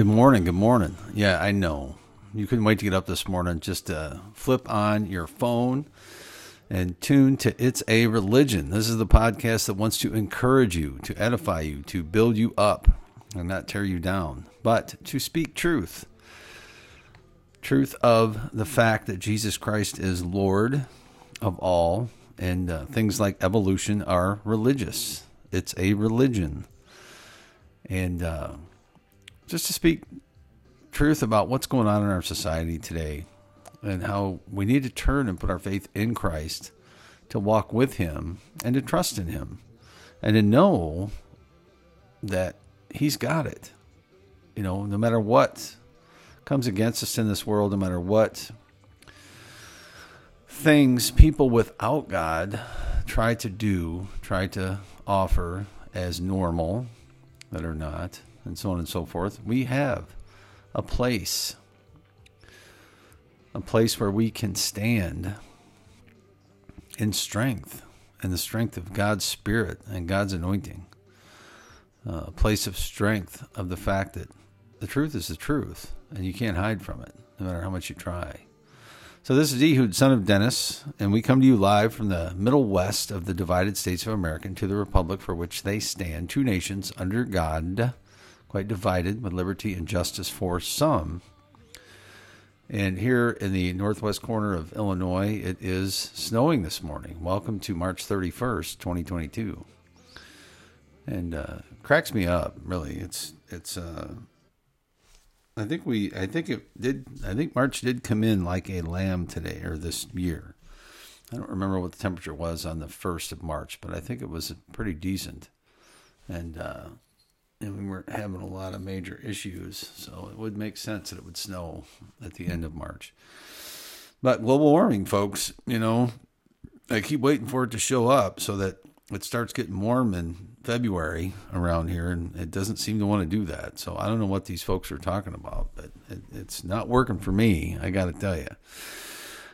Good morning. Good morning. Yeah, I know. You couldn't wait to get up this morning. Just uh, flip on your phone and tune to It's a Religion. This is the podcast that wants to encourage you, to edify you, to build you up, and not tear you down, but to speak truth. Truth of the fact that Jesus Christ is Lord of all, and uh, things like evolution are religious. It's a religion. And, uh, just to speak truth about what's going on in our society today and how we need to turn and put our faith in Christ to walk with Him and to trust in Him and to know that He's got it. You know, no matter what comes against us in this world, no matter what things people without God try to do, try to offer as normal that are not and so on and so forth, we have a place, a place where we can stand in strength in the strength of God's Spirit and God's anointing. Uh, a place of strength of the fact that the truth is the truth and you can't hide from it, no matter how much you try. So, this is Ehud, son of Dennis, and we come to you live from the middle west of the divided states of America to the republic for which they stand, two nations under God quite divided with liberty and justice for some. And here in the northwest corner of Illinois, it is snowing this morning. Welcome to March 31st, 2022. And uh, cracks me up, really. It's it's. Uh, I think we. I think it did. I think March did come in like a lamb today or this year. I don't remember what the temperature was on the first of March, but I think it was pretty decent. And uh, and we weren't having a lot of major issues, so it would make sense that it would snow at the end of March. But global warming, folks, you know, I keep waiting for it to show up so that it starts getting warm in February around here, and it doesn't seem to want to do that. So I don't know what these folks are talking about, but it, it's not working for me. I got to tell you.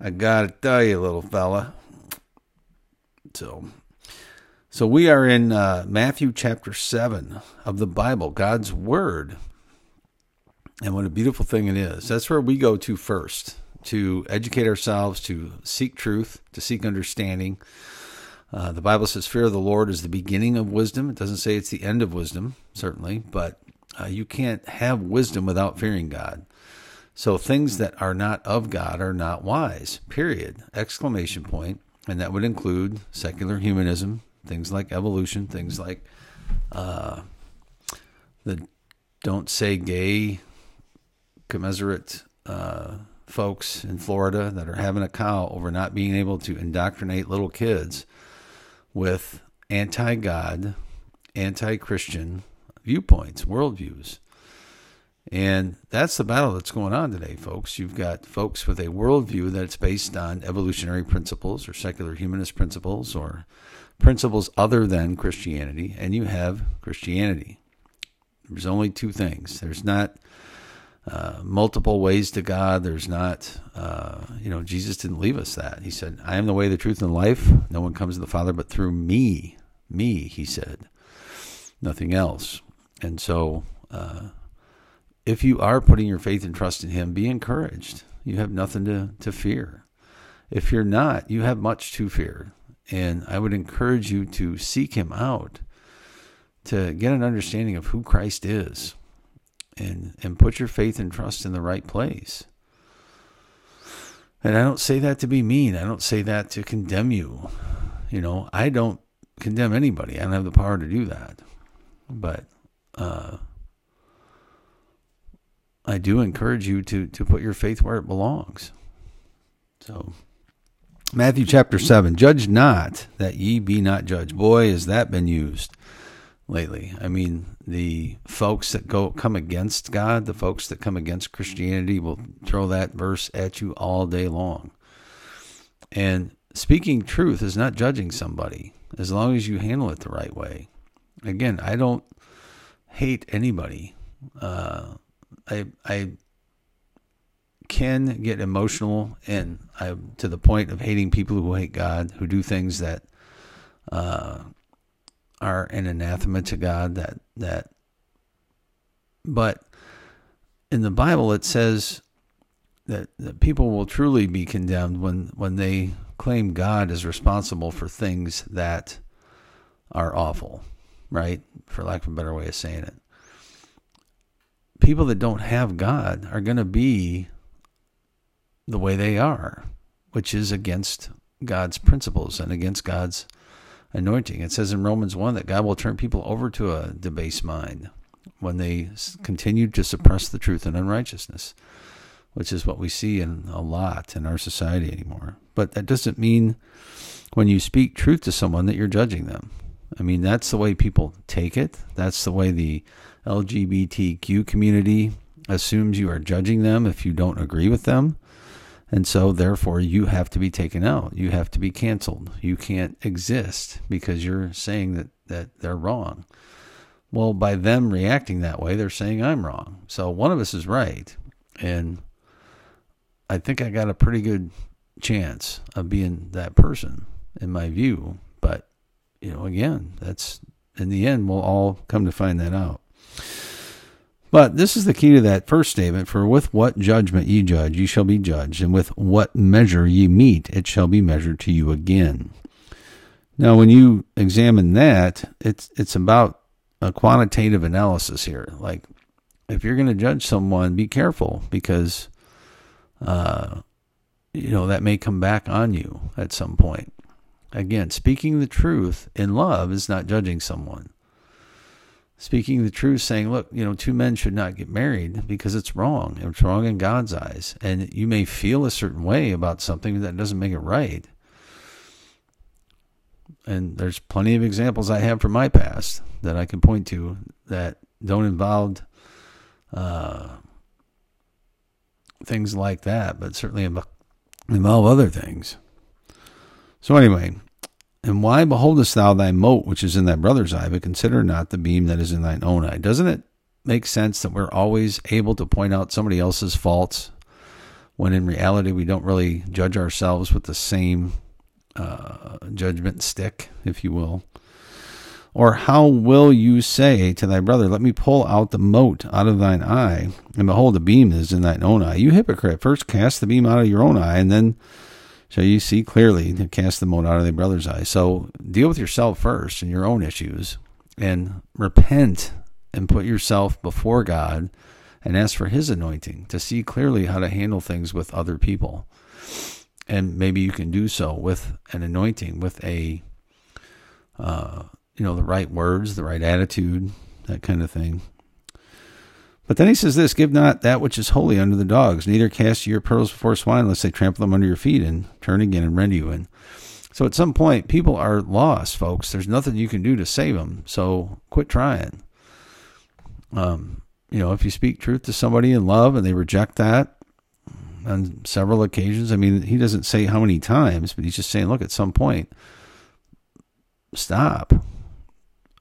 I got to tell you, little fella. So so we are in uh, Matthew chapter 7 of the Bible, God's Word. And what a beautiful thing it is. That's where we go to first to educate ourselves, to seek truth, to seek understanding. Uh, the Bible says, Fear of the Lord is the beginning of wisdom. It doesn't say it's the end of wisdom, certainly, but uh, you can't have wisdom without fearing God. So things that are not of God are not wise, period. Exclamation point. And that would include secular humanism, things like evolution, things like uh, the don't say gay commiserate uh, folks in Florida that are having a cow over not being able to indoctrinate little kids with anti God, anti Christian viewpoints, worldviews. And that's the battle that's going on today, folks. You've got folks with a worldview that's based on evolutionary principles or secular humanist principles or principles other than Christianity, and you have Christianity. There's only two things. There's not uh, multiple ways to God. There's not, uh, you know, Jesus didn't leave us that. He said, I am the way, the truth, and the life. No one comes to the Father but through me. Me, he said. Nothing else. And so, uh, if you are putting your faith and trust in Him, be encouraged. You have nothing to, to fear. If you're not, you have much to fear. And I would encourage you to seek him out to get an understanding of who Christ is and, and put your faith and trust in the right place. And I don't say that to be mean. I don't say that to condemn you. You know, I don't condemn anybody. I don't have the power to do that. But uh, I do encourage you to to put your faith where it belongs. So Matthew chapter 7 Judge not that ye be not judged. Boy, has that been used lately. I mean, the folks that go come against God, the folks that come against Christianity will throw that verse at you all day long. And speaking truth is not judging somebody as long as you handle it the right way. Again, I don't hate anybody. Uh, I I can get emotional and I, to the point of hating people who hate God, who do things that uh, are an anathema to God. That that, but in the Bible it says that, that people will truly be condemned when, when they claim God is responsible for things that are awful, right? For lack of a better way of saying it. People that don't have God are going to be the way they are, which is against God's principles and against God's anointing. It says in Romans 1 that God will turn people over to a debased mind when they continue to suppress the truth and unrighteousness, which is what we see in a lot in our society anymore. But that doesn't mean when you speak truth to someone that you're judging them. I mean, that's the way people take it. That's the way the LGBTQ community assumes you are judging them if you don't agree with them. And so, therefore, you have to be taken out. You have to be canceled. You can't exist because you're saying that, that they're wrong. Well, by them reacting that way, they're saying I'm wrong. So, one of us is right. And I think I got a pretty good chance of being that person, in my view. You know, again, that's in the end, we'll all come to find that out. But this is the key to that first statement For with what judgment ye judge, ye shall be judged, and with what measure ye meet, it shall be measured to you again. Now, when you examine that, it's, it's about a quantitative analysis here. Like, if you're going to judge someone, be careful because, uh, you know, that may come back on you at some point. Again, speaking the truth in love is not judging someone speaking the truth, saying, look, you know, two men should not get married because it's wrong. It's wrong in God's eyes. And you may feel a certain way about something that doesn't make it right. And there's plenty of examples I have from my past that I can point to that don't involve uh, things like that, but certainly involve other things. So, anyway, and why beholdest thou thy mote which is in thy brother's eye, but consider not the beam that is in thine own eye? Doesn't it make sense that we're always able to point out somebody else's faults when in reality we don't really judge ourselves with the same uh, judgment stick, if you will? Or how will you say to thy brother, Let me pull out the mote out of thine eye, and behold, the beam is in thine own eye? You hypocrite, first cast the beam out of your own eye, and then shall you see clearly to cast the mote out of thy brother's eye. So deal with yourself first and your own issues and repent and put yourself before God and ask for his anointing to see clearly how to handle things with other people. And maybe you can do so with an anointing, with a, uh, you know, the right words, the right attitude, that kind of thing. But then he says this Give not that which is holy unto the dogs, neither cast your pearls before swine, lest they trample them under your feet and turn again and rend you. And so at some point, people are lost, folks. There's nothing you can do to save them. So quit trying. Um, you know, if you speak truth to somebody in love and they reject that on several occasions, I mean, he doesn't say how many times, but he's just saying, look, at some point, stop.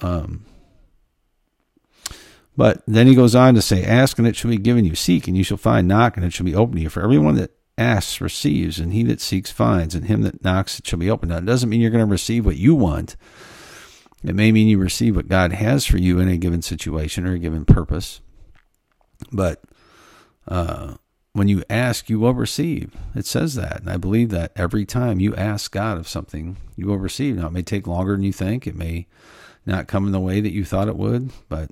Um, but then he goes on to say, Ask and it shall be given you. Seek and you shall find. Knock and it shall be opened to you. For everyone that asks receives, and he that seeks finds, and him that knocks it shall be opened. Now, it doesn't mean you're going to receive what you want. It may mean you receive what God has for you in a given situation or a given purpose. But uh, when you ask, you will receive. It says that. And I believe that every time you ask God of something, you will receive. Now, it may take longer than you think. It may not come in the way that you thought it would, but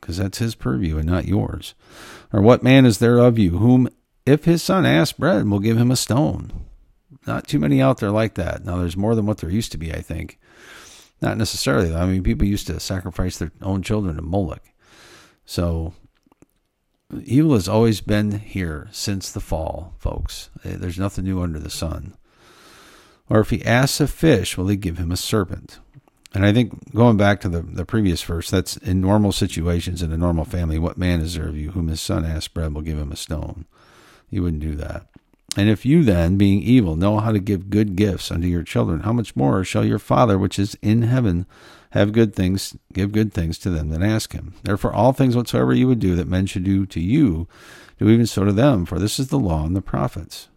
because that's his purview and not yours. Or what man is there of you whom, if his son asks bread, will give him a stone? Not too many out there like that. Now, there's more than what there used to be, I think. Not necessarily. I mean, people used to sacrifice their own children to Moloch. So, evil has always been here since the fall, folks. Eh, there's nothing new under the sun. Or if he asks a fish, will he give him a serpent? And I think going back to the, the previous verse, that's in normal situations in a normal family, what man is there of you whom his son asks bread will give him a stone? He wouldn't do that. And if you then, being evil, know how to give good gifts unto your children, how much more shall your Father which is in heaven have good things, give good things to them that ask him? Therefore, all things whatsoever you would do that men should do to you, do even so to them, for this is the law and the prophets.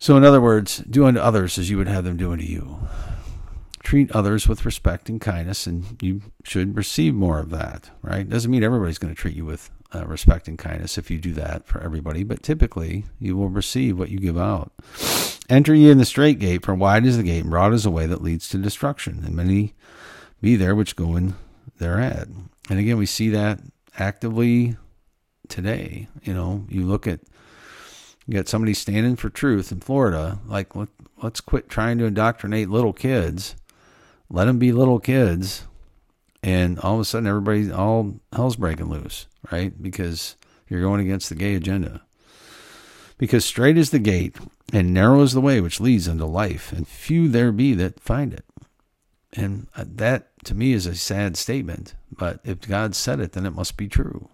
So, in other words, do unto others as you would have them do unto you. treat others with respect and kindness, and you should receive more of that, right? Doesn't mean everybody's going to treat you with uh, respect and kindness if you do that for everybody, but typically you will receive what you give out. Enter ye in the strait gate, for wide is the gate, and broad is the way that leads to destruction, and many be there which go in thereat. And again, we see that actively today. You know, you look at you got somebody standing for truth in Florida, like let, let's quit trying to indoctrinate little kids. Let them be little kids, and all of a sudden, everybody, all hell's breaking loose, right? Because you're going against the gay agenda. Because strait is the gate, and narrow is the way which leads unto life, and few there be that find it. And uh, that, to me, is a sad statement. But if God said it, then it must be true.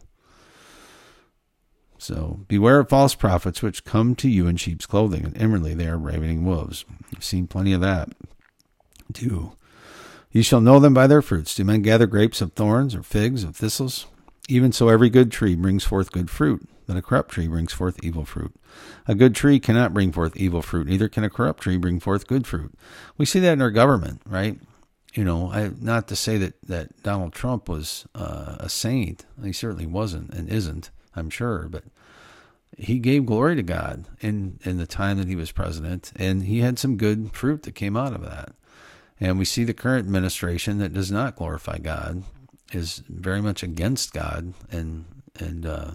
So beware of false prophets which come to you in sheep's clothing, and inwardly they are ravening wolves. I've seen plenty of that too. You shall know them by their fruits. Do men gather grapes of thorns or figs of thistles? Even so, every good tree brings forth good fruit, but a corrupt tree brings forth evil fruit. A good tree cannot bring forth evil fruit, neither can a corrupt tree bring forth good fruit. We see that in our government, right? You know, I, not to say that, that Donald Trump was uh, a saint. He certainly wasn't and isn't. I'm sure, but he gave glory to God in in the time that he was president, and he had some good fruit that came out of that. And we see the current administration that does not glorify God is very much against God and and uh,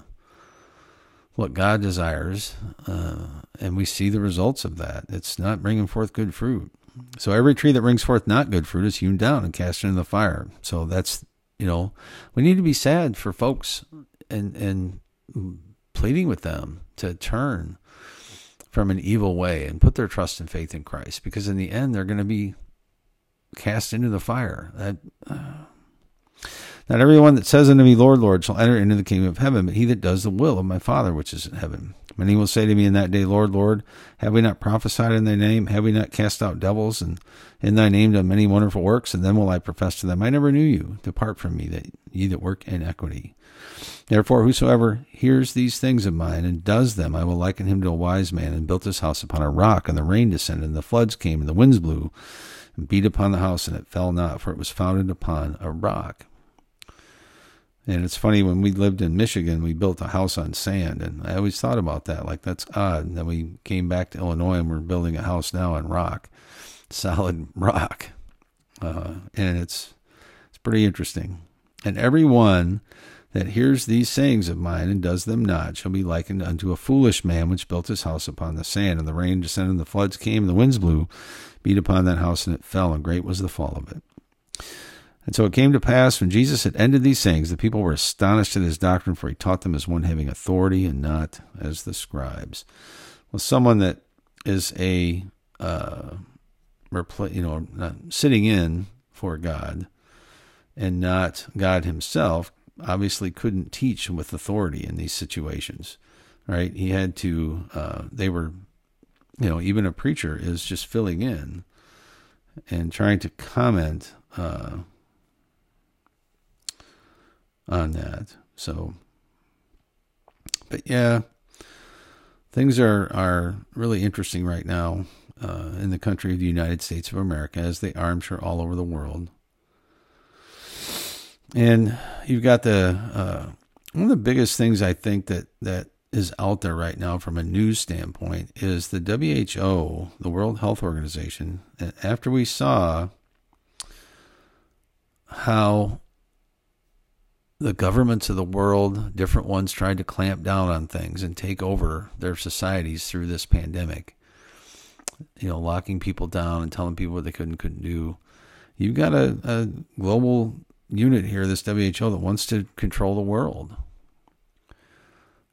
what God desires, uh, and we see the results of that. It's not bringing forth good fruit. So every tree that brings forth not good fruit is hewn down and cast into the fire. So that's you know we need to be sad for folks and and pleading with them to turn from an evil way and put their trust and faith in Christ because in the end they're going to be cast into the fire. That, uh, not everyone that says unto me, Lord, Lord, shall enter into the kingdom of heaven, but he that does the will of my Father which is in heaven. Many will say to me in that day, Lord, Lord, have we not prophesied in thy name? Have we not cast out devils and in thy name done many wonderful works? And then will I profess to them, I never knew you. Depart from me, that ye that work in iniquity. Therefore, whosoever hears these things of mine and does them, I will liken him to a wise man and built his house upon a rock, and the rain descended, and the floods came, and the winds blew, and beat upon the house, and it fell not, for it was founded upon a rock. And it's funny when we lived in Michigan, we built a house on sand, and I always thought about that. Like that's odd. And then we came back to Illinois, and we're building a house now on rock, solid rock, uh, and it's it's pretty interesting. And everyone that hears these sayings of mine and does them not shall be likened unto a foolish man which built his house upon the sand, and the rain descended, and the floods came, and the winds blew, beat upon that house, and it fell, and great was the fall of it. And so it came to pass when Jesus had ended these sayings, the people were astonished at his doctrine, for he taught them as one having authority and not as the scribes. Well, someone that is a uh, repl- you know, sitting in for God and not God Himself obviously couldn't teach with authority in these situations, right? He had to. Uh, they were, you know, even a preacher is just filling in and trying to comment. Uh, on that. So, but yeah, things are are really interesting right now uh, in the country of the United States of America, as they are, I'm sure, all over the world. And you've got the uh, one of the biggest things I think that that is out there right now from a news standpoint is the WHO, the World Health Organization. After we saw how the governments of the world, different ones tried to clamp down on things and take over their societies through this pandemic. You know, locking people down and telling people what they could and couldn't do. You've got a, a global unit here, this WHO, that wants to control the world.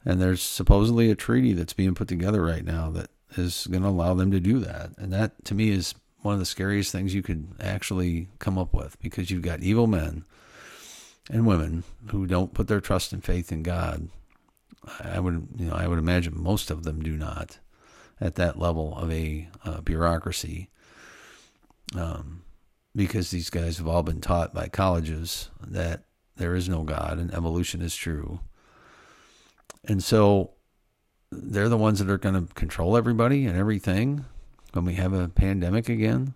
And there's supposedly a treaty that's being put together right now that is going to allow them to do that. And that, to me, is one of the scariest things you could actually come up with because you've got evil men and women who don't put their trust and faith in God. I would, you know, I would imagine most of them do not at that level of a uh, bureaucracy, um, because these guys have all been taught by colleges that there is no God and evolution is true, and so they're the ones that are going to control everybody and everything when we have a pandemic again.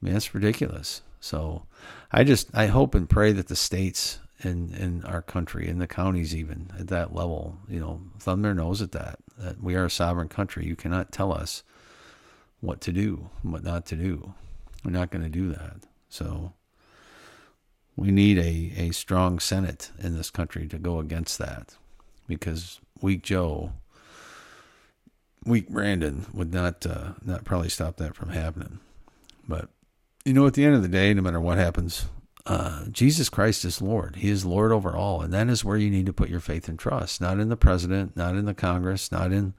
I mean, that's ridiculous. So I just, I hope and pray that the states in, in our country, in the counties, even at that level, you know, thumb their nose at that, that we are a sovereign country. You cannot tell us what to do, what not to do. We're not going to do that. So we need a, a strong Senate in this country to go against that because weak Joe, weak Brandon would not uh, not probably stop that from happening. But you know, at the end of the day, no matter what happens, uh, Jesus Christ is Lord. He is Lord over all, and that is where you need to put your faith and trust. Not in the president, not in the Congress, not in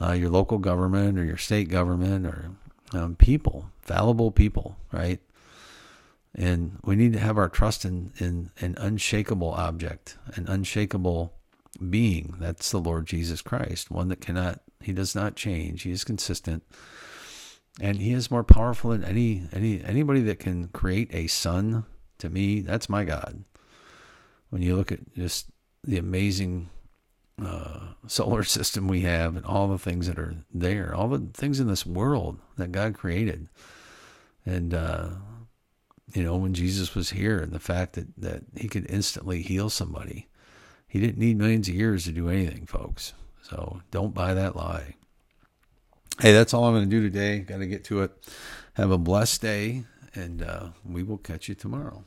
uh, your local government or your state government or um, people, fallible people, right? And we need to have our trust in, in an unshakable object, an unshakable being. That's the Lord Jesus Christ, one that cannot, he does not change. He is consistent. And he is more powerful than any, any anybody that can create a sun. To me, that's my God. When you look at just the amazing uh, solar system we have and all the things that are there, all the things in this world that God created. And, uh, you know, when Jesus was here and the fact that, that he could instantly heal somebody, he didn't need millions of years to do anything, folks. So don't buy that lie. Hey, that's all I'm going to do today. Got to get to it. Have a blessed day, and uh, we will catch you tomorrow.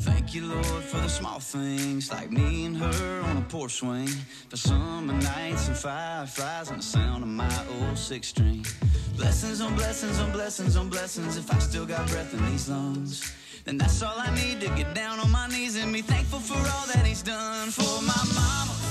Thank you, Lord, for the small things like me and her on a porch swing. For summer nights and fireflies and the sound of my old six string. Blessings on blessings on blessings on blessings. If I still got breath in these lungs, then that's all I need to get down on my knees and be thankful for all that he's done for my mama.